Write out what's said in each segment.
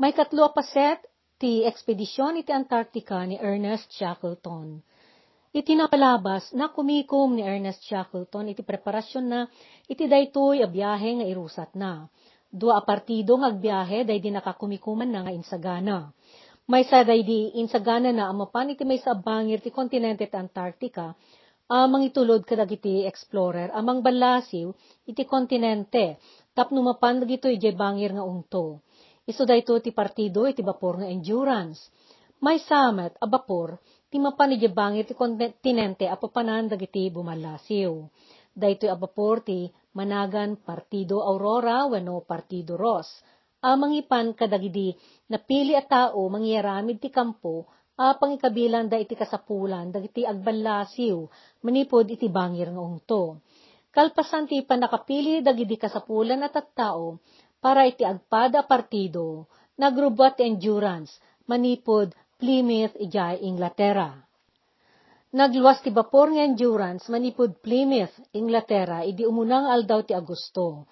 May katlo paset ti ekspedisyon iti Antarctica ni Ernest Shackleton. Iti napalabas na kumikom ni Ernest Shackleton iti preparasyon na iti daytoy a biyahe nga irusat na. Dua a partido nga agbiyahe day di nakakumikuman na nga insagana. May sa day di insagana na amapan iti may sa ti kontinente ti Antarctica amang itulod kadag iti explorer amang balasiw iti kontinente tapno mapan dagito iti bangir nga ungto. Iso dayto ti partido iti bapor nga endurance. May samet a bapor ti mapan iti bangir ti kontinente a papanan dagiti bumalasiw. Dayto a bapor ti managan Partido Aurora wenno Partido Ross. Amang ipan kadagidi napili a tao mangyaramid ti kampo a pangikabilan da iti kasapulan dagiti agbalasiw manipod iti bangir nga ungto. Kalpasan ti panakapili dagiti kasapulan at tattao para iti agpada partido, nagrubat endurance, manipod Plymouth, ijay Inglaterra. Nagluwas ti bapor nga endurance manipod Plymouth, Inglaterra, idi umunang aldaw ti Agosto,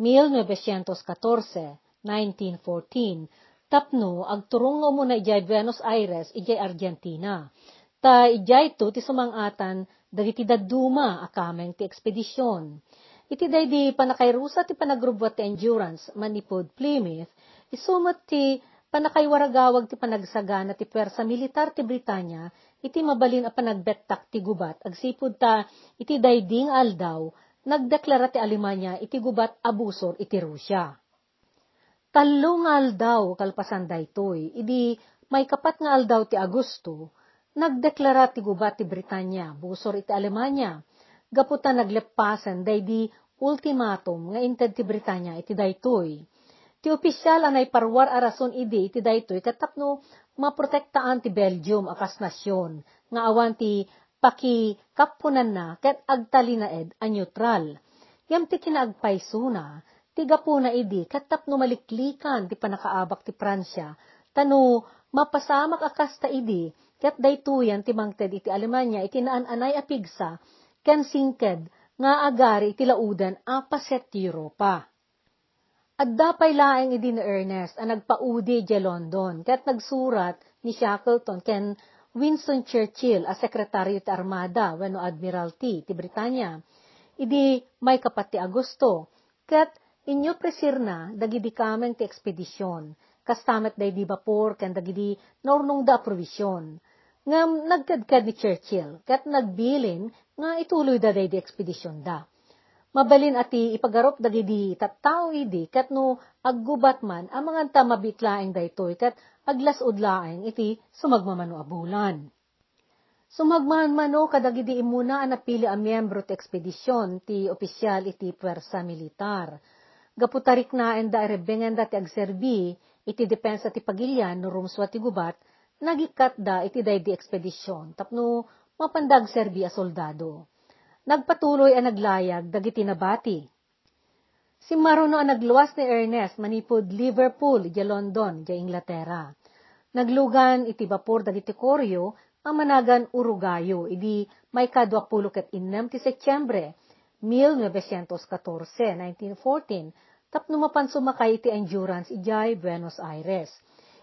1914, 1914, tapno agturong nga umuna ijay Buenos Aires, ijay Argentina. Ta ijay to ti sumangatan dagiti daduma akameng ti ekspedisyon. Iti day di panakayrusa ti panagrubwat ti endurance manipod Plymouth, isumat ti panakaywaragawag ti panagsagana ti pwersa militar ti Britanya, iti mabalin a panagbettak ti gubat, agsipud ta iti dayding aldaw, nagdeklara ti Alemanya iti gubat abusor iti Rusya. Talong aldaw kalpasan daytoy, idi may kapat nga aldaw ti Agosto, nagdeklara ti gubat ti Britanya, busor iti Alemanya, gaputa naglepasan daydi ultimatum nga inted ti Britanya iti daytoy. Ti opisyal anay parwar a rason idi iti daytoy katapno maprotektaan ti Belgium akas nasyon nga awan ti paki kapunan na ket agtalinaed a neutral. Yam ti kinaagpaysuna, ti gapuna idi katapno maliklikan ti panakaabak ti Pransya, tano mapasamak akas ta idi ket daytoyan ti mangted iti Alemanya iti naan-anay a pigsa ken singked nga agari iti laudan a paset ti Europa. At dapay laeng idi ni Ernest ang nagpaudi di London ket nagsurat ni Shackleton ken Winston Churchill a sekretaryo ti Armada wenno Admiralty ti Britanya. Idi may kapat ti Agosto ket inyo presir na dagidi kamen ti ekspedisyon kastamet day di bapor ken dagidi naurnong da provisyon nga nagkadkad ni Churchill, kat nagbilin nga ituloy da day di ekspedisyon da. Mabalin ati ipagarop dagidi tattao idi, kat no aggubat man, ang mga ta mabiklaeng daytoy, kat aglas udlaeng iti sumagmamano abulan. Sumagmamano kadagidi imuna ang napili a miyembro ti ekspedisyon ti opisyal iti pwersa militar. Gaputarik na enda erebengen da ti agserbi, iti depensa ti pagilyan no rumswa ti gubat, nagikat da iti day di ekspedisyon, tapno mapandag serbi a soldado. Nagpatuloy ang naglayag, dagiti nabati. Si Maruno ang nagluwas ni Ernest manipod Liverpool, di London, di Inglaterra. Naglugan iti bapor dagiti koryo, ang managan Urugayo, idi may kadwa pulo ket innem ti Setyembre, 1914, 1914, tapno mapan sumakay iti endurance ijay Buenos Aires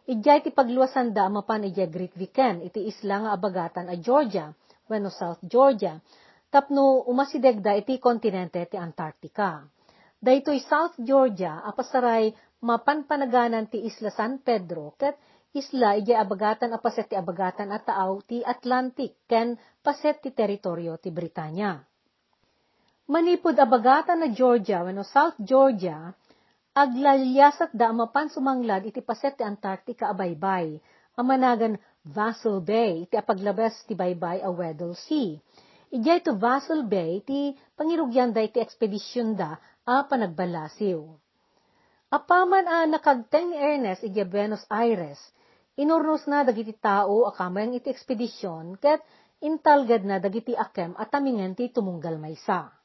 Ijay ti pagluwasan da mapan ijay Great Weekend, iti isla nga abagatan a Georgia, wenno South Georgia, tapno umasidegda iti kontinente ti Antarctica. Daytoy South Georgia, apasaray mapanpanaganan ti isla San Pedro, ket isla ijay abagatan apaset ti abagatan at taaw ti Atlantic, ken paset ti teritoryo ti Britanya. Manipod abagatan na Georgia, wenno South Georgia, aglalyasat da amapan sumanglad iti paset ti Antarctica a baybay, amanagan Vassal Bay, iti apaglabas ti baybay a Weddell Sea. Ijay to Vassal Bay, ti pangirugyan da iti ekspedisyon da a panagbalasiw. Apaman a nakagteng ni Ernest iti Buenos Aires, inurnos na dagiti tao akamayang iti ekspedisyon, ket intalgad na dagiti akem at tamingen ti tumunggal maysa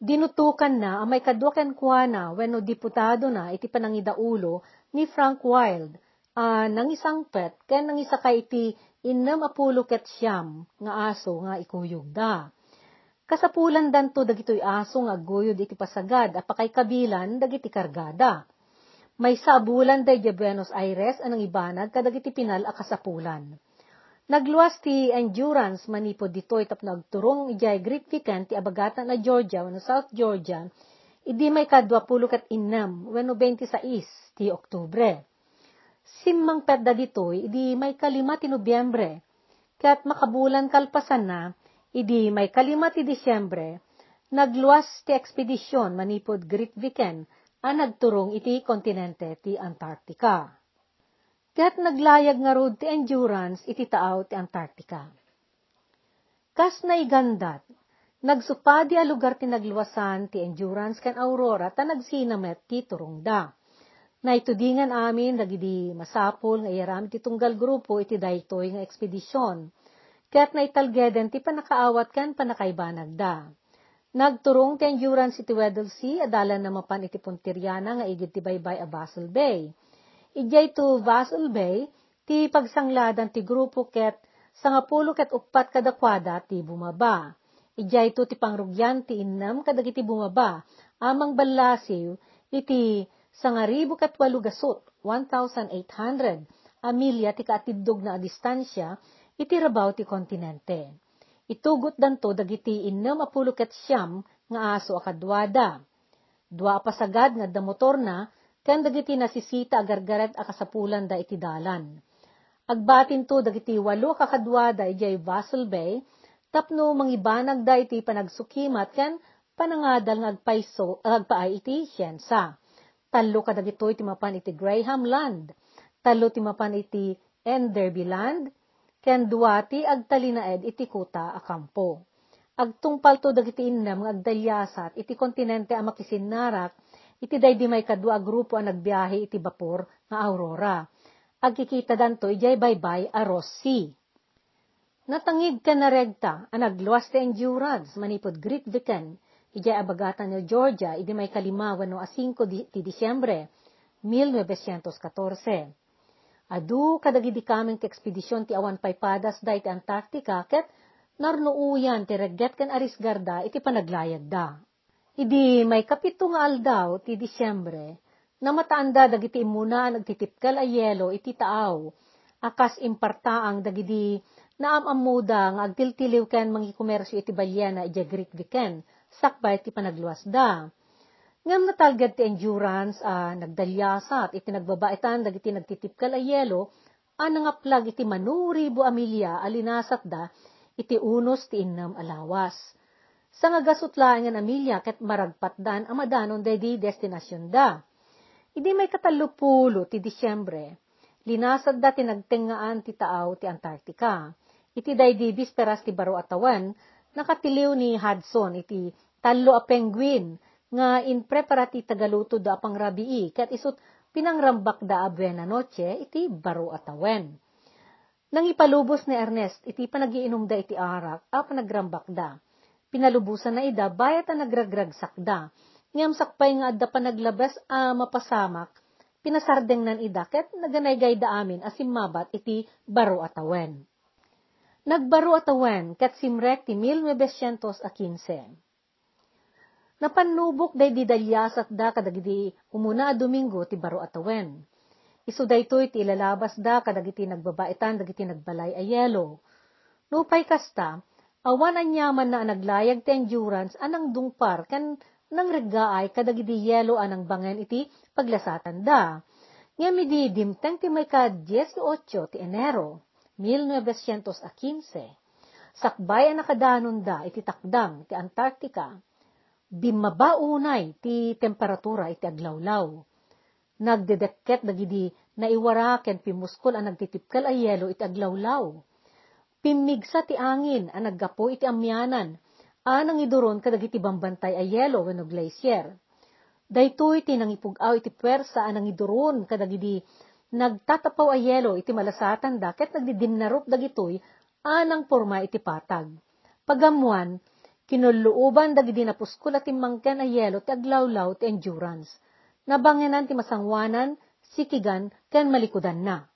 dinutukan na ang may kadwaken kuana wenno diputado na iti panangidaulo ni Frank Wild uh, nang isang pet ken nang isa kay iti innam apulo ket siyam nga aso nga ikuyog da. Kasapulan danto dagitoy aso nga aguyod iti pasagad apakay kabilan dagiti kargada. May sabulan day Buenos Aires anang ibanag kadagiti pinal a kasapulan. Nagluwas ti endurance manipod ditoy tap nagturong ijay Weekend ti abagatan na Georgia wano South Georgia, idi may kadwapulo kat innam wano 26 ti Oktubre. Simmang pedda ditoy, idi may kalima ti Nobyembre, kat makabulan kalpasan na, idi may kalima ti Disyembre, nagluwas ti ekspedisyon manipod Great Weekend ang nagturong iti kontinente ti Antarctica. Kat naglayag nga rod ti endurance iti taaw ti Antarctica. Kas na igandat, nagsupadi a lugar ti nagluwasan ti endurance kan Aurora ta nagsinamet ti turongda. Naitudingan amin dagidi masapol nga iyaram ti tunggal grupo iti daytoy nga ekspedisyon. Kaya't naitalgeden ti panakaawat kan panakaibanag da. Nagturong ti endurance iti Weddell Sea, adalan na mapan iti Puntiryana nga igid ti baybay a Basel Bay. Ijay to Basel Bay, ti pagsangladan ti grupo ket sangapulo ket upat kadakwada ti bumaba. Ijay to ti pangrugyan ti innam kadagiti bumaba, amang balasiw iti sangaribo ket walu gasot, 1,800, amilya ti kaatidog na distansya, iti rabaw ti kontinente Itugot danto dagiti innem apulo ket siyam nga aso akadwada. Dua pasagad nga da motor na, ken dagiti nasisita agargaret akasapulan da iti dalan. Agbatin to dagiti walo kakadwada ijay Vassal Bay, tapno mangibanag da iti panagsukimat ken panangadal nga agpaiso agpaay iti siyensa. Tallo kadagito iti mapan iti Graham Land, tallo ti mapan iti Enderby Land, ken duwati agtalinaed iti kuta a kampo. Agtungpal to dagiti innam nga agdalyasat iti kontinente a makisinnarak iti daydi may kadwa grupo a nagbiyahe iti bapor nga Aurora. Agkikita danto ijay baybay a Ross Sea. Natangig ka na regta a nagluwas ti endurance manipod Great Weekend ijay abagatan ni Georgia idi may kalima wano a 5 di, ti Disyembre 1914 Adu kadagidi kaming ti ekspedisyon ti awan paypadas da iti Antarctica ket narnuuyan ti regget ken arisgarda iti panaglayag da. Idi may kapito nga aldaw ti Disyembre, na mataanda dagiti imuna nagtitipkal a yelo iti taaw, akas impartaang dagidi naamamuda nga agtiltiliw ken mangikumersyo iti balyena iti weekend, sakbay ti panagluwas da Ngam natalgad ti endurance a uh, nagdalyasat iti nagbabaitan dagiti nagtitipkal a yelo a nangaplag iti manuribo amilya alinasat da iti unos ti innam alawas. Sa nga gasutlaan nga amilya ket maragpatdan a madanon di destinasyon da. Idi may katalupulo ti Disyembre, linasad da ti nagtengaan ti taaw ti Antarctica. Iti daydi bisperas ti baro atawan, nakatiliw ni Hudson iti talo a penguin nga in preparati tagaluto da pang rabii, kat isut pinangrambak da abuena noche, iti baro atawen. Nang ipalubos ni Ernest, iti panagiinom da iti arak, a panagrambak da. Pinalubusan na ida, bayat a nagragragsak da. Ngam sakpay nga adda panaglabas a mapasamak, pinasardeng nan ida, ket naganaygay da amin asimmabat iti baro atawen. Nagbaro atawen, ket simrek ti 1915. Napanubok day di dalyasat da kadagiti umuna a Domingo ti baro atawen. Isu daytoy ti ilalabas da kadagiti nagbabaitan dagiti nagbalay a yelo. Nupay kasta, awan anyaman na naglayag ti endurance anang dungpar kan nang reggaay kadagiti yelo anang bangen iti paglasatan da. Nga midi dimteng ti may ka 18 ti Enero, 1915. Sakbay ang nakadanon da iti takdang ti Antarctica bimabaunay ti temperatura iti aglawlaw. Nagdedekket dagidi na iwara ken pimuskol ang nagtitipkal a yelo iti aglawlaw. Pimmigsa ti angin ang naggapo iti amyanan, anang iduron kadagiti bambantay a yelo wenno glacier. Daytoy ti nangipugaw iti pwersa anang iduron kadagidi nagtatapaw a yelo iti malasatan da ket nagdidinnarup dagitoy anang porma iti patag. Pagamuan, Kinuluuban dagiti napuskul at timangken a yelo ti aglawlaw ti endurance. Nabangenan ti masangwanan, sikigan, ken malikudan na.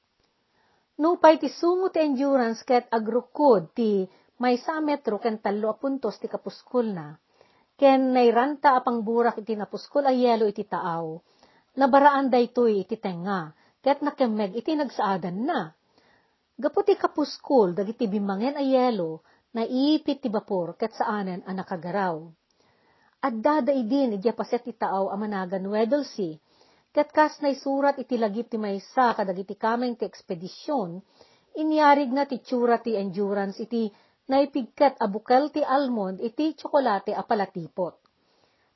Nupay ti sungo ti endurance ket agrukod ti may sa metro ken talo a puntos ti kapuskul na. Ken nairanta apang burak iti napuskul a yelo iti taaw. nabaraan daytoy iti tenga, ket nakemeg iti nagsaadan na. Gaputi kapuskol dagiti bimangen a yelo, naipit ti bapor ket saanen a nakagaraw. At dada idin iti paset ti taaw a managan wedelsi, ket kas na surat iti lagip ti maysa kadagiti kameng ti ekspedisyon, inyarig na ti tsura ti endurance iti naipigkat a bukel ti almond iti tsokolate a palatipot.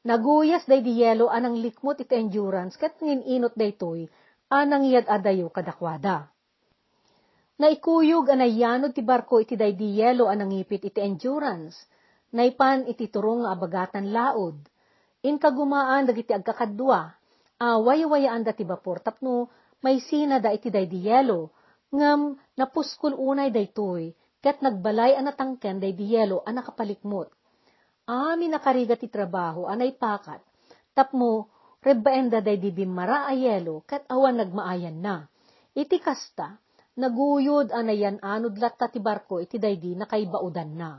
Naguyas day di yelo anang likmot iti endurance ket ngin inot daytoy anang iyad adayo kadakwada. Naikuyog anayanod ti barko iti day di yelo anang ipit iti endurance, naipan iti turong nga abagatan laod. In kagumaan dagiti agkakadwa, away-wayaan da ti bapor tapno may sina da iti day di yelo, ngam napuskul unay daytoy, ket nagbalay ang natangken day di yelo ang nakapalikmot. Amin nakariga ti trabaho anay pakat, tapmo rebbaenda day di bimara a yelo ket awan nagmaayan na. Iti kasta, naguyod anayan anod latta ti barko iti daydi nakaibaudan na.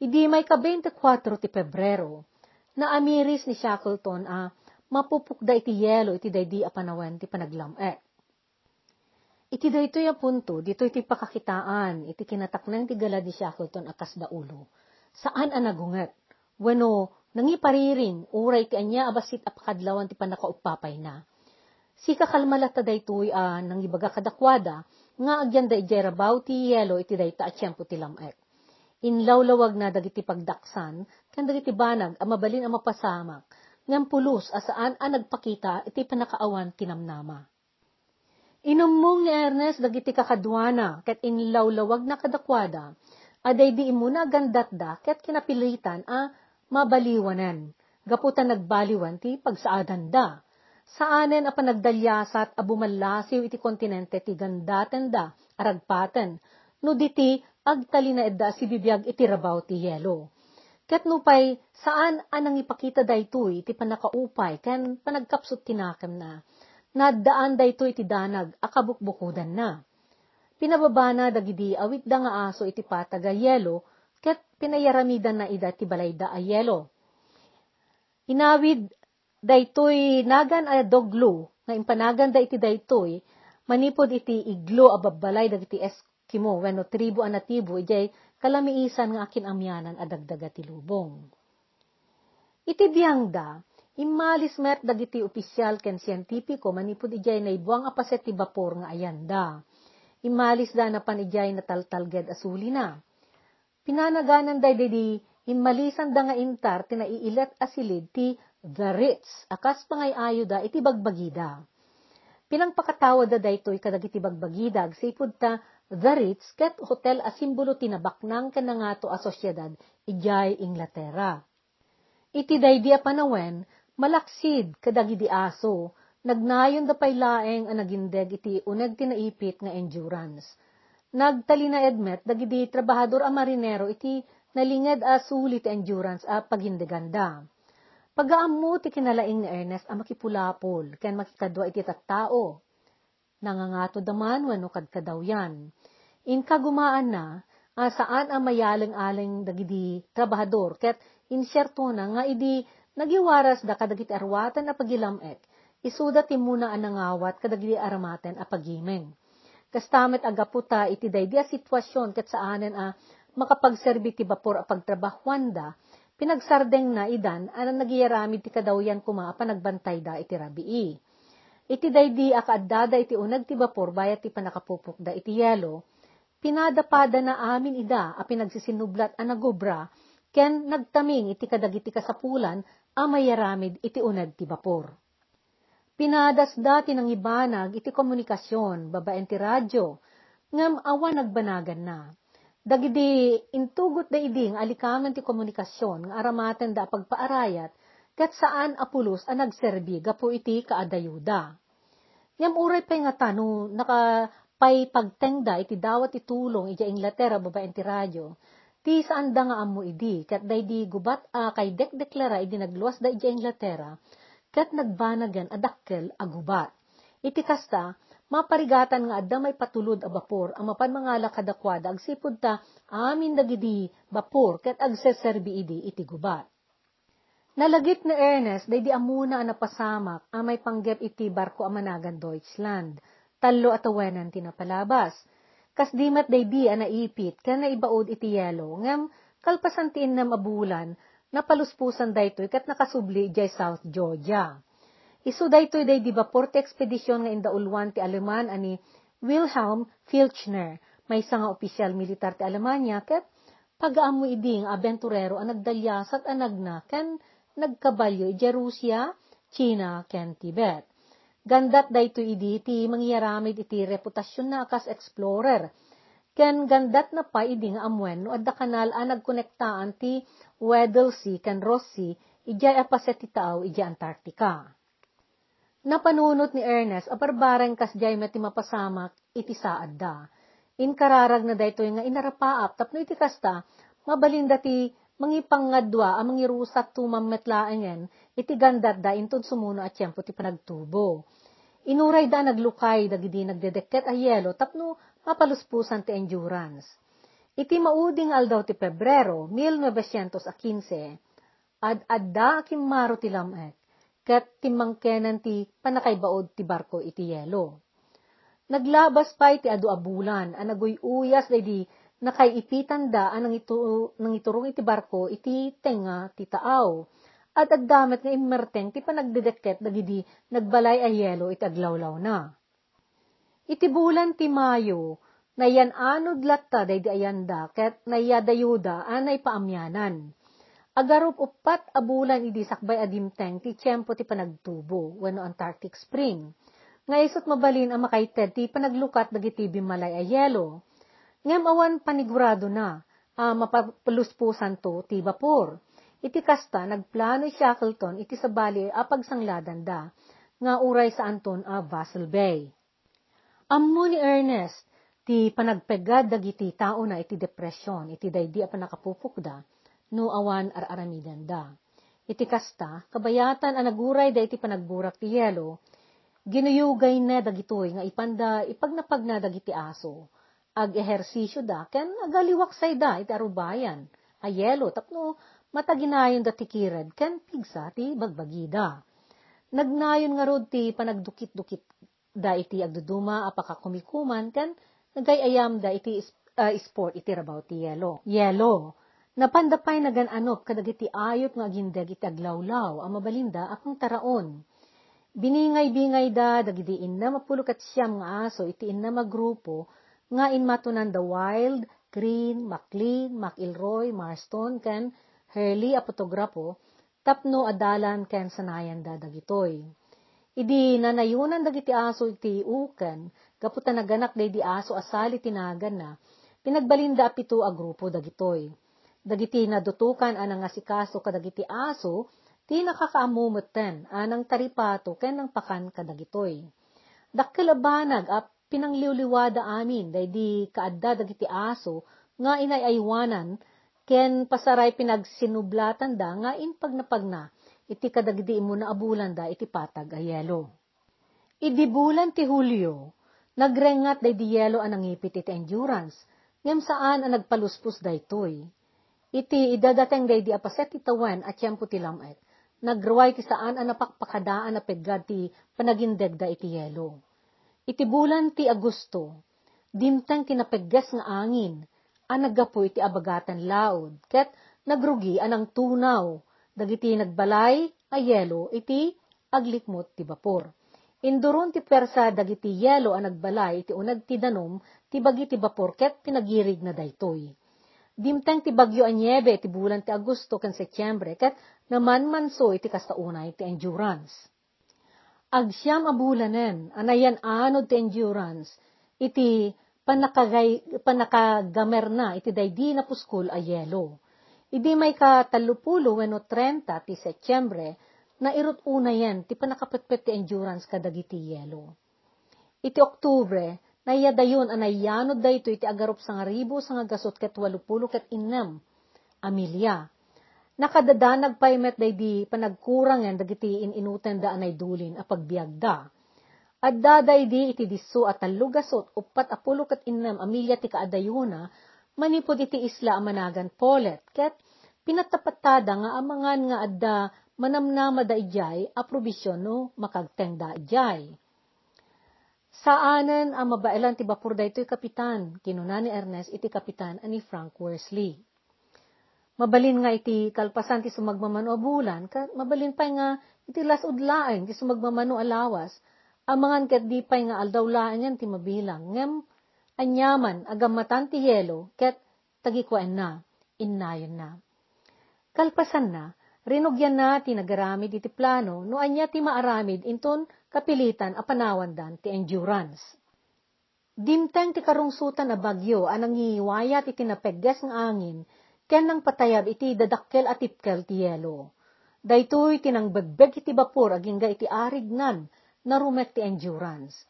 Idi may ka 24 ti Pebrero, na amiris ni Shackleton a mapupukda iti yelo iti daydi a panawen ti panaglamek. Iti daytoy a punto, dito iti pakakitaan, iti kinataknang ti gala di Shackleton akas da ulo. Saan ang nagunget? Wano, nangipariring, uray ti anya abasit apakadlawan ti panakaupapay na. Si kakalmalata daytoy a nang ibaga kadakwada, nga agyan da ijerabaw ti yelo iti dayta at tiyempo ti lamek. Inlawlawag na dagiti pagdaksan, kan dagiti banag a mabalin a mapasamak, ngam pulos asaan a nagpakita iti panakaawan tinamnama. Inumong ni Ernest dagiti kakadwana, ket inlawlawag na kadakwada, aday di imuna gandat da, ket kinapilitan a mabaliwanan, gaputan nagbaliwan ti pagsaadan da. Saanen a panagdalyasat a bumalasiw iti kontinente ti gandaten da, aragpaten, no diti agtali na edda si bibiyag iti rabaw ti yelo. Ket nupay saan anang ipakita daytoy ti panakaupay ken panagkapsot tinakem na Naddaan dayto iti danag, akabukbukudan na. Pinababa na dagidi awit da nga aso iti pataga yelo, ket pinayaramidan na ida ti balayda a yelo. Inawid daytoy nagan a doglo, nga impanagan da iti daytoy, manipod iti iglo a babbalay dagiti Eskimo, wenno tribo a natibo, ijay kalamiisan nga akin amyanan a dagdaga ti lubong. Iti biyang da, Imalis met dagiti opisyal ken siyentipiko manipud ijay na ibuang apaset ti bapor nga ayanda. Imalis da na pan ijay na taltalged asuli na. Pinanaganan day di imalisan da nga intar tinaiilet asilid ti The Ritz, akas pangay da iti bagbagida. Pinangpakatawa da daytoy kadagiti bagbagida, agsipud ta The Ritz ket hotel a simbolo tinabaknang kanangato a sosyedad ijay Inglaterra. Iti daydi a panawen, malaksid kadagidi aso, nagnayon da pay laeng a nagindeg iti uneg tinaipit nga endurance. Nagtali na edmet dagidi trabahador a marinero iti nalinged a sulit endurance a pagindeganda. Pagaammo ti kinalaing ni Ernest a makipulapol, ken makikadwa iti tattao. Nangangato daman wano kadkadaw yan. In kagumaan na, a saan a mayaling-aling dagidi trabahador, ket insyerto na nga idi Nagiwaras da kadagiti arwatan a pagilamek, isuda ti muna anangawat kadagiti aramaten a pagimeng. Kastamet agaputa iti daydi a sitwasyon ket saanen a makapagserbi ti bapor a pagtrabahwanda, pinagsardeng na idan anan nagiyaramid ti kadawyan kuma panagbantay da iti rabii. Iti daydi a kaadada iti unag ti bapor bayat ti panakapupok da iti yelo, pinadapada na amin ida a pinagsisinublat a nagubra, ken nagtaming iti kadagiti kasapulan amayaramid iti unad ti bapor. Pinadas dati ng ibanag iti komunikasyon, babaen ti radyo, ngam awan nagbanagan na. Dagidi intugot da iding alikaman ti komunikasyon nga aramaten da pagpaarayat kat saan apulos a nagserbi gapo iti kaadayuda. Yam uray pa nga tano naka pay pagtengda iti dawat itulong iti Inglaterra babaen ti radyo Ti saan da nga amo idi, kat day di gubat a kay dek deklara idi nagluwas da iti Inglaterra, kat nagbanagan adakkel a gubat. Iti kasta, maparigatan nga adda may patulod a bapor, ang mapan mga lakadakwada, agsipod ta amin dagidi bapor, kat agseserbi idi iti gubat. Nalagit ni Ernest, day di amuna ang napasamak, amay panggep iti barko amanagan Deutschland. Talo at awenan tinapalabas. Kas dimat day di ang naipit, ka na ibaod iti yelo, ngam kalpasantiin na mabulan, napaluspusan daytoy kat nakasubli jay South Georgia. Isu daytoy day di vapor ti ekspedisyon nga indaulwan ti Aleman ani Wilhelm Filchner, may nga opisyal militar ti Alemanya, ket pagaamo iding abenturero ang nagdalyasat anag na ken nagkabalyo iti Russia, China, ken Tibet. Gandat dayto idi ti mangyaramid iti reputasyon na akas explorer. Ken gandat na pa idi nga amwen no adda kanal a nagkonektaan ti Weddell Sea ken Ross Sea ijay apaset ti tao ijay Antarctica. Napanunot ni Ernest a barbareng kas jay mati mapasamak iti saad da. Inkararag na dayto nga inarapaap tapno iti kasta mabalinda ti mangipangadwa ang mangirusak tu mametlaengen iti gandat da intud sumuno at tiyempo ti panagtubo. Inuray da naglukay dagidi nagdedeket a yelo tapno mapaluspusan ti endurance. Iti mauding aldaw ti Pebrero 1915 ad adda akim maro ti lamek ket timangkenan ti panakaibaod ti barko iti yelo. Naglabas pa iti adu abulan, a naguyuyas di nakaipitan da anang ito, nang iturong iti barko iti tenga ti taaw. At agdamet nga immerteng ti panagdedeket dagidi nagbalay a yelo iti aglawlaw na. Iti bulan ti Mayo, nayan anod latta day di ayanda, ket nayadayuda anay paamyanan. Agarup upat a bulan idi sakbay adimteng ti tiyempo ti panagtubo, wano Antarctic Spring. Nga isot mabalin ang makaited ti panaglukat dagiti bimalay a yelo. Ngem awan panigurado na, uh, mapapaluspusan to ti vapor. Iti kasta, nagplano Shackleton iti sabali apag sangladan da, nga uray sa Anton a Vassal Bay. Ammo ni Ernest, ti panagpegad dagiti tao na iti depresyon, iti daydi a panakapupukda, no awan ar-aramidan da. Iti kasta, kabayatan ang naguray da iti panagburak ti yelo, ginuyugay na dagitoy nga ipanda ipagnapag na dagiti aso. Ag ehersisyo da, ken agaliwaksay da iti arubayan, a yelo tapno mataginayon da tikired, ken pigsa ti bagbagida. Nagnayon nga rod ti panagdukit-dukit da iti agduduma apaka kumikuman, ken nagayayam da iti uh, sport iti rabaw ti yelo. Yelo, Napandapay nagananop kadagiti ayot nga agindeg iti aglawlaw ang mabalinda akong taraon. Biningay-bingay da dagiti inna mapulukat siyam nga aso iti inna magrupo nga inmatunan the wild, Green, McLean, McIlroy, Marston, ken Hurley a fotograpo, tapno adalan ken sanayan da dagitoy. Idi nanayunan dagiti aso iti uken, gaputan naganak day di aso asali tinagan na, pinagbalinda apito a grupo dagitoy dagiti nadutukan anang asikaso kadagiti aso, ti nakakaamumutten anang taripato ken ng pakan kadagitoy. Dakkilabanag a pinangliwliwada amin daydi kaadda dagiti aso nga inayaywanan ken pasaray pinagsinublatan da nga inpagnapagna iti kadagdi mo na abulan da iti patag a yelo. Idi bulan ti Hulyo, nagrengat day di yelo anang ipit iti endurance, ngem saan ang nagpaluspos daytoy Iti idadateng day di apaset itawan at tiyempo ti lamet. Nagruway ti saan ang napakpakadaan na peggad ti panagindeg da iti yelo. Iti bulan ti Agusto, dimtang kinapeggas nga angin, ang naggapo iti abagatan laod, ket nagrugi anang tunaw, dagiti nagbalay a yelo iti aglikmot ti bapor. Induron ti persa dagiti yelo ang nagbalay iti unag ti danom ti bagi ti bapor ket pinagirig na daytoy. Dimtang ti bagyo a niebe ti bulan ti Agosto kan Setyembre ket naman manso iti kastaunay ti endurance. Agsyam a bulanen anayan anod ti endurance iti panakagay, panakagamer na iti daydi na puskol a yelo. Idi may katalupulo wenno 30 ti Setyembre na irot una yan ti panakapetpet ti endurance kadagiti yelo. Iti Oktubre, Nayadayon anayanod da ito iti agarup sa nga ribo sa nga ket walupulo ket innam. Amelia. Nakadadanag paymet day di panagkurangan dagiti ininutan da anay dulin a pagbiagda. At daday di iti diso at talugasot upat apulo ket innam Amelia ti kaadayuna manipod iti isla a managan polet ket pinatapatada nga amangan nga adda manamnama da ijay a no makagteng da ijay. Saanan ang mabailan ti bapur da ito'y kapitan, kinuna ni Ernest iti kapitan ani Frank Worsley. Mabalin nga iti kalpasan ti sumagmamano a bulan, mabalin pa nga iti lasudlaeng ti sumagmamano alawas, amangan ket di pay nga aldawlaan yan ti mabilang, ngem anyaman agamatan ti yelo, ket tagikuan na, innayon na. Kalpasan na, rinugyan na ti nagaramid iti plano, no anya ti maaramid inton kapilitan a panawandan ti endurance. Dimteng ti karungsutan a bagyo anang iwayat iti napegges ng angin, ken nang patayab iti dadakkel at tipkel ti yelo. Daytoy tinangbegbeg iti bapor agingga iti arignan narumek ti endurance.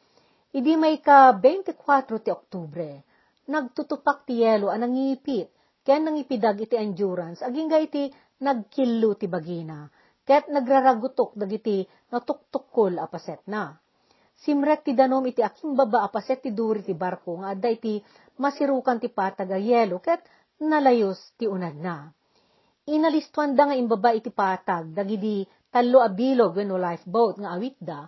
Idi may ka 24 ti Oktubre, nagtutupak ti yelo anang ngipit, ken nang ipidag iti endurance, aging iti nagkillo ti bagina, ket nagraragutok dagiti natuktukkol apaset na. Simrek ti danom iti aking baba apaset ti duri ti barko nga adda iti masirukan ti patag a yelo, ket nalayos ti unad na. Inalistuan da nga imbaba iti patag, dagidi talo a bilog wenno lifeboat nga awit da,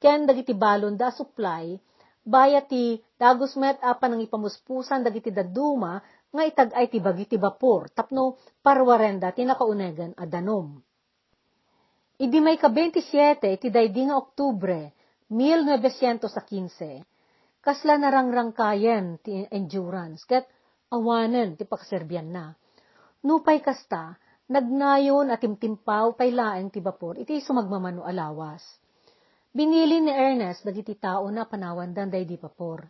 ken dagiti balon da supply, baya ti dagos met apan ang ipamuspusan dagiti daduma nga itagay ti bagi ti bapor tapno parwarenda ti nakaunegan a danom. Idi may ka 27 iti daydi nga Oktubre 1915, kasla narangrang kayen ti endurance ket awanen ti pakaserbian na. Nupay kasta, nagnayon at timtimpaw pay laeng ti bapor iti sumagmamano alawas Binili ni Ernest dagiti tao na panawandan day di papor.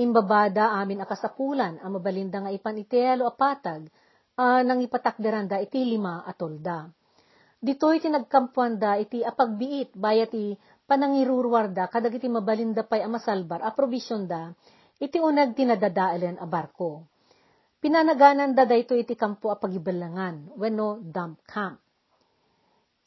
Imbabada amin akasapulan ang mabalinda nga ipan itelo apatag uh, nang ipatakderan da iti lima atolda. Dito'y tinagkampuan da iti apagbiit bayat iti panangirurwarda kadag iti mabalinda pay amasalbar a probisyon da iti unag tinadadaelen a barko. Pinanaganan da dayto iti kampo a pagibalangan wenno dump camp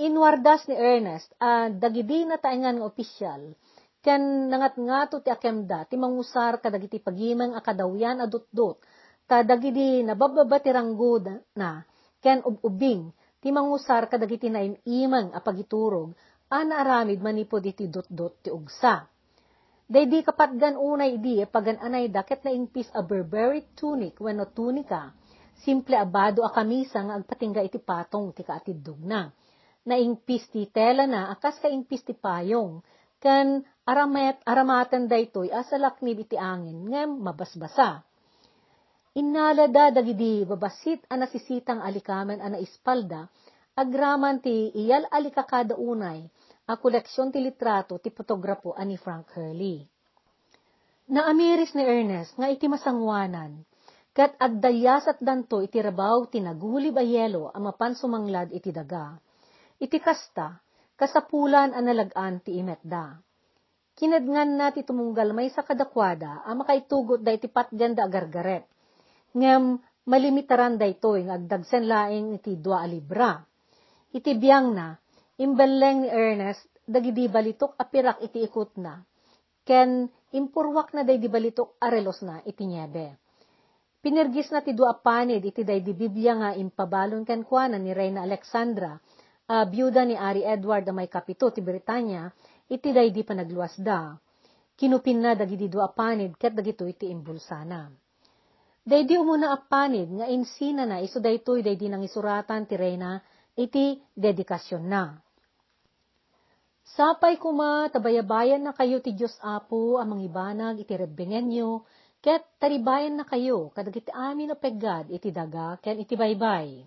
Inwardas ni Ernest, a uh, dagidi na taingan nga opisyal, ken nangat nga to ti akemda, ti mangusar kadagiti pagimang akadawyan adot-dot, ta dagidi nabababa ti na, ken ububing, ti mangusar kadagiti na imang apagiturog, ana aramid manipod iti dot-dot ti ugsa. Daydi kapatgan unay di, pagan anay daket na ingpis a Burberry tunic wenno tunika, simple abado a kamisa nga agpatingga iti patong ti kaatidog na. Na ingpis ti tela na akas ka ingpis ti payong, kan aramet, aramatan daytoy asalak ni iti angin, ngem mabasbasa. Inalada dagidi babasit anasisitang alikamen ana ispalda, agraman ti iyal alikakada unay, a koleksyon ti litrato ti fotograpo ani Frank Hurley. Naamiris ni Ernest nga iti masangwanan, kat agdayas at danto iti rabaw tinagulib a yelo amapan sumanglad iti daga Iti kasta, kasapulan ang nalagaan ti imetda. Kinadngan na ti tumunggal may sa kadakwada, ang makaitugot da iti patganda agargaret. Ngem, malimitaran da ito, yung agdagsen laing iti dua libra. Iti biyang na, imbeleng ni Ernest, dagidi balitok apirak iti ikot na. Ken, impurwak na day balitok arelos na iti nyebe. Pinirgis na ti dua panid iti day di Biblia nga impabalon ken kuana ni Reyna Alexandra, uh, byuda ni Ari Edward na may kapito ti Britanya, iti day di pa nagluwas da. Kinupin na dagiti do apanid ket dagito iti imbulsana. Day di umuna apanid nga insina na iso daytoy day di nang isuratan ti Reyna iti dedikasyon na. Sapay kuma tabayabayan na kayo ti Diyos Apo amang ibanag iti rebbengen nyo, ket taribayan na kayo kadagiti amin na peggad iti daga ken iti baybay.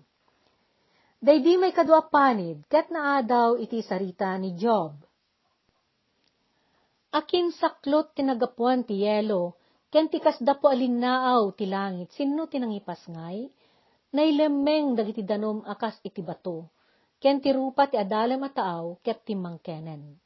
Daydi may kadwa panid, ket naa daw iti sarita ni Job. Akin saklot tinagapuan ti yelo, ken ti kasdapo alinnaaw ti langit, sino tinangipas ngay? Nailemeng dagiti danom akas iti bato, ken ti rupa ti adalem a taaw, ket ti mangkenen.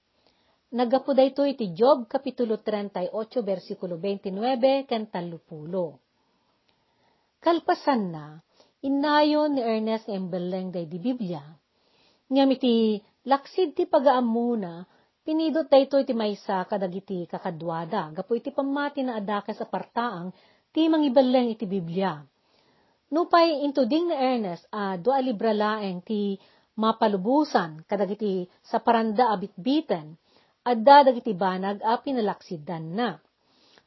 Nagapo dayto iti Job Kapitulo 38, versikulo 29, ken 30. Kalpasan na, Inayon ni Ernest Embeleng day di Biblia. Ngam iti laksid ti pagaamuna, pinidot dayto iti maysa kadagiti kakadwada, gapo iti pamati na adaka sa partaang, ti mangibeleng iti Biblia. Nupay into ding na Ernest, a uh, doa libra laeng ti mapalubusan kadagiti sa paranda abitbiten, adda dagiti banag a pinalaksiddan na.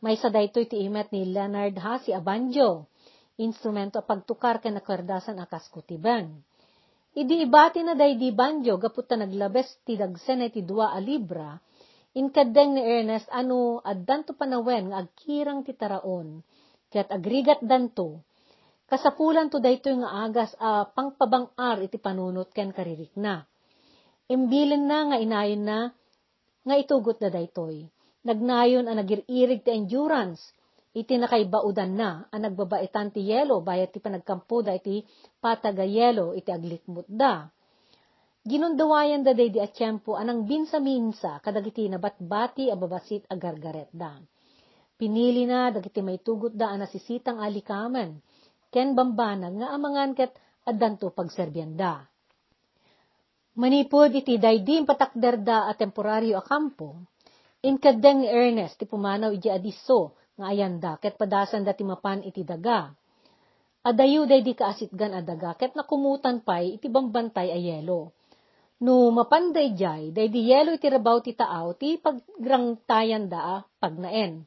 May sa daytoy ti imet ni Leonard Hasi Abanjo, instrumento a pagtukar ken nakardasan akas kutiban. Idi ibati na day di banjo gaputa naglabes ti dagsen ti dua a libra, inkadeng ni Ernest ano addanto panawen nga agkirang ti taraon, ket agrigat danto, kasapulan to daytoy nga agas a pangpabang-ar iti panunot ken karirik na. Imbilin na nga inayon na, nga itugot na daytoy. Nagnayon ang nagiririg ti endurance, iti nakaibaudan na, ang nagbabaitan ti yelo, bayat ti panagkampo da iti pataga yelo, iti aglikmut da. Ginundawayan da day di atsyempo anang binsa-minsa kadagiti nabatbati a babasit a gargaret da. Pinili na dagiti may tugot da ang nasisitang alikaman, ken bambanag nga amangan ket addanto pagserbyan da. Manipod iti daydim patakderda a temporaryo a kampo, inkadeng Ernest ti pumanaw iti adiso nga ayanda ket padasan dati mapan iti daga. Adayo day di kaasitgan a daga ket nakumutan pay iti bambantay a yelo. No mapanday jay, day di yelo iti rabaw ti taaw ti pagrangtayan da pagnaen.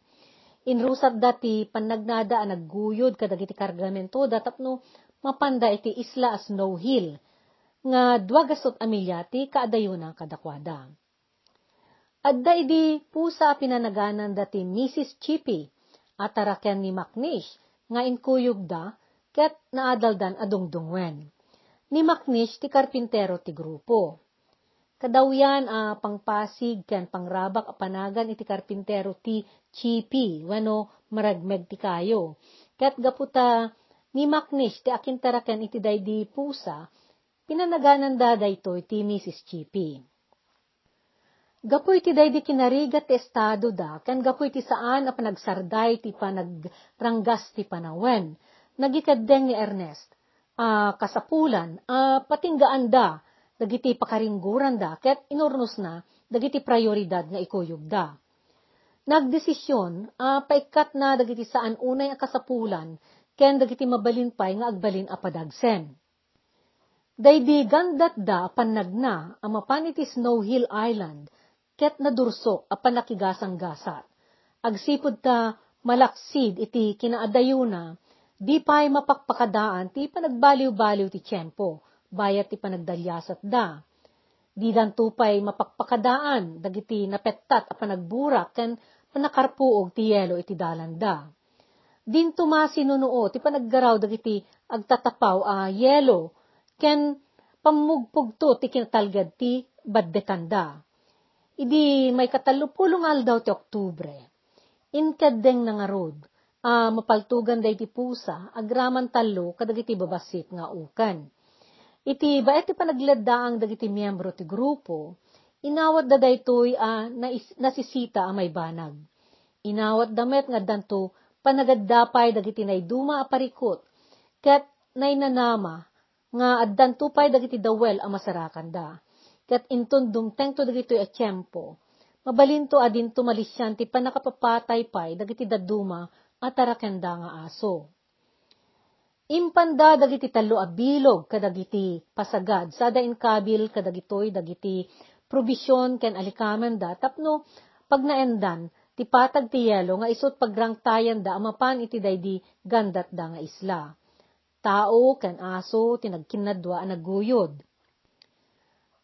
Inrusat dati panagnada nagguyod kadagiti kargamento datapno mapanda iti isla as Snow Hill nga duwagasot amilya ti kaadayunan kadakwada. Adda idi pusa pinanaganan dati Mrs. Chippy at tarakyan ni Macnish nga inkuyog da ket naadaldan adungdungwen. Ni Macnish ti karpintero ti grupo. Kadawyan a uh, pangpasig ken pangrabak a panagan iti karpintero ti Chippy wano maragmeg ti kayo. Ket gaputa ni Macnish ti akintaraken iti daydi pusa pinanaganan da daytoy ti Mrs. Chippy. Gapoy ti daydi kinarigat ti estado da, kan gapoy ti saan a panagsarday ti panagranggas ti panawen. Nagikadeng ni Ernest, a uh, kasapulan, a uh, patinggaan da, dagiti pakaringguran da, ket inurnos na, dagiti prioridad nga ikuyog da. Nagdesisyon, a uh, paikat na dagiti saan unay a kasapulan, ken dagiti mabalin pay nga agbalin a padagsen Daydi gandat da panagna ang mapan iti Snow Hill Island, ket nadursok a panakigasang gasat. Agsipod ta malaksid iti kinaadayuna, di pa'y mapakpakadaan ti panagbaliw-baliw ti tiyempo, bayat ti panagdalyasat da. Di tupay mapakpakadaan, dagiti napettat a panagburak, ken panakarpuog ti yelo iti dalanda. Din tumasinunuo ti panaggaraw dagiti agtatapaw a yelo, ken pamugpugto ti kinatalgad ti baddetanda. Idi may katalupulong aldaw ti Oktubre. Inkadeng na nga rod, uh, mapaltugan day ti pusa, agraman talo kadagiti babasit nga ukan. Iti ba iti panagladdaang dagiti miyembro ti grupo, inawat da daytoy a uh, nasisita a may banag. Inawat damet nga danto panagaddapay dagiti nayduma a parikot, ket naynanama nga addan tupay dagiti dawel a masarakan da. Kat inton dumteng to dagito a tiyempo, mabalinto adin tumalisyan ti panakapapatay pay dagiti daduma at tarakenda nga aso. Impanda dagiti talo a bilog kadagiti pasagad. Sada inkabil kadagitoy dagiti probisyon ken alikamen da. Tapno pag naendan ti patag ti yelo nga isot pagrangtayan da amapan iti daydi gandat da nga isla. Tao ken aso tinagkinadwa naguyod.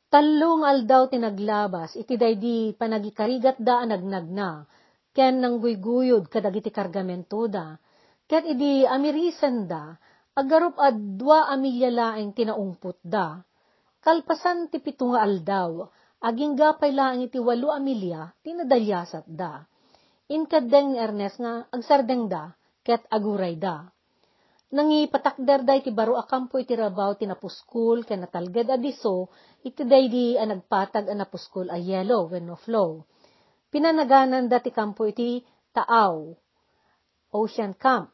Tallong aldaw tinaglabas, iti daydi panagikarigat da nagnagna, ken nangguyguyod kadagiti kargamento da, ket idi amirisan da, agarup adwa amilya laeng tinaungput da. Kalpasan ti pito nga aldaw, aging gapay laeng iti walo amilya, tinadalyasat da. Inkadeng Ernest nga agsardeng da, ket aguray da nangi patakder day ti baro akampo iti rabaw ti napuskul ken natalged adiso iti day di a nagpatag a napuskul a yellow when no flow. Pinanaganan dati kampo iti taaw, Ocean Camp.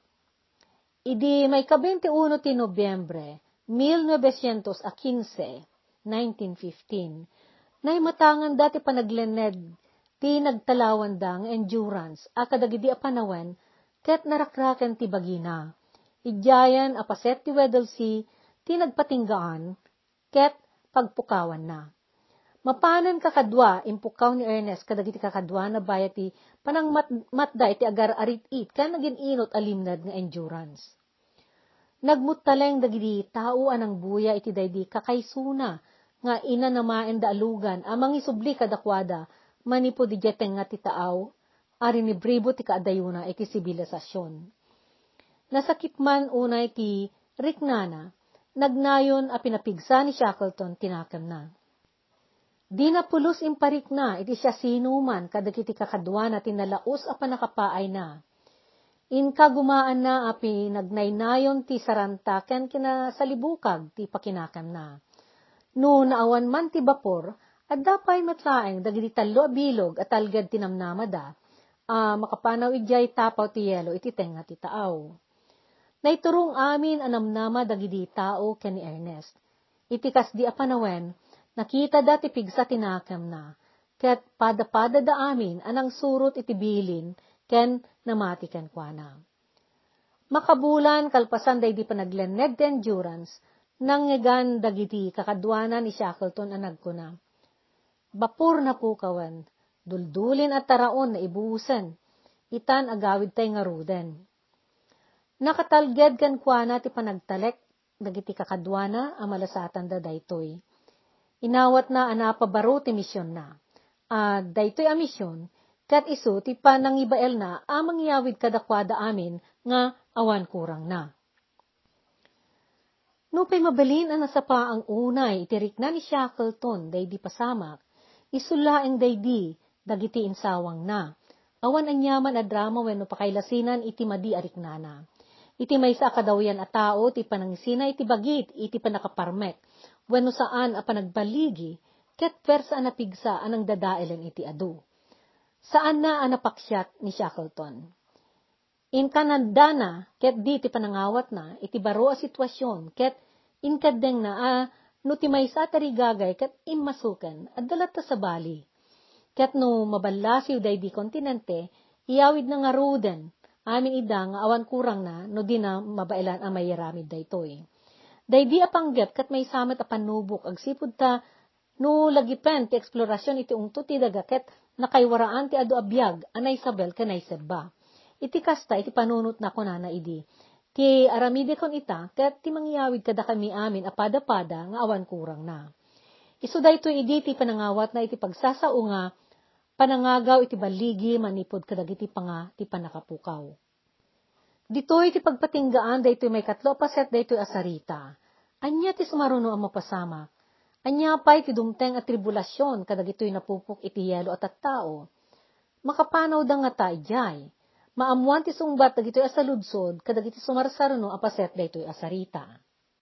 Idi may ka-21 ti Nobyembre, 1915, 1915, nay matangan dati panaglened ti nagtalawan dang endurance a kadagidi a panawen ket narakraken ti bagina Idyayan apaset ti wedel si tinagpatinggaan, ket pagpukawan na. Mapanan kakadwa, impukaw ni Ernest, kadagiti kakadwa na bayati, panang mat, matda iti agar arit-it, kaya naging inot alimnad nga endurance. Nagmutaleng dagiti tao anang buya iti daydi kakaysuna, nga ina namaen da alugan, amang isubli kadakwada, manipo di nga ti taaw, ari ni bribo ti kaadayuna iti sibilisasyon. Nasakit man unay ti Riknana, nagnayon a pinapigsa ni Shackleton tinakam na. Di na pulos imparik na, iti siya sinuman kadagiti kakadwa na tinalaos a panakapaay na. Inka gumaan na api nagnaynayon ti sarantaken kina salibukag ti pakinakam na. No naawan man ti bapor, at dapay matlaeng dagiti talo bilog at algad tinamnamada, uh, makapanaw ijay tapaw ti yelo iti tenga ti taaw. Naiturong amin anamnama dagidi tao ken ni Ernest. Itikas di apanawen, nakita dati pigsa tinakam na, ket pada-pada da amin anang surot iti bilin ken namati ken kuana. Makabulan kalpasan day di panagleneg the endurance, nangyagan dagiti kakadwana ni Shackleton anag ko na. Bapur na po duldulin at taraon na ibuhusan, itan agawid tay nga ruden. Nakatalged kan kuana ti panagtalek, dagiti kakadwana amalasatan da daytoy. Inawat na anapabaro ti misyon na. Uh, daytoy a misyon, kat iso ti panangibael na amang yawid kadakwada amin nga awan kurang na. No pay mabalin ang nasapa ang unay, itirik na ni Shackleton, day di pasamak, isulaeng day di, dagiti insawang na. Awan ang yaman a drama wenno pakailasinan iti madi ariknana. Iti may sa kadawyan a tao, ti panangsina iti bagit, iti panakaparmek, wano saan a panagbaligi, ket persa na pigsa anang dadaelen iti adu. Saan na anapaksyat ni Shackleton? In kanandana, ket di ti panangawat na, iti baro a sitwasyon, ket inkadeng na, ah, no ti may sa tarigagay, ket imasukan, at dalat sa bali. Ket no mabalasiw day di kontinente, iyawid na nga ruden, amin ida nga awan kurang na no di na mabailan ang mayaramid daytoy. Day di apanggap kat may samet a panubok agsipud ta no lagipen ti eksplorasyon iti ungto ti dagaket nakaywaraan ti adu abiyag anay sabel kanay sebba. Iti kasta iti panunot na kunana idi. Ti aramide kon ita ket ti mangyawid kada kami amin apada-pada nga awan kurang na. Isu daytoy idi ti panangawat na iti pagsasao nga panangagaw iti baligi manipod kadagiti panga ti panakapukaw. Ditoy ti pagpatinggaan daytoy may katlo paset daytoy asarita. Anya ti sumaruno ang mapasama. Anya pay ti dumteng at tribulasyon kadagitoy napupok iti yelo at at tao. Makapanaw da nga ta. Maamuan ti sungbat dagitoy asaludsod kadagiti sumarsaruno a paset daytoy asarita.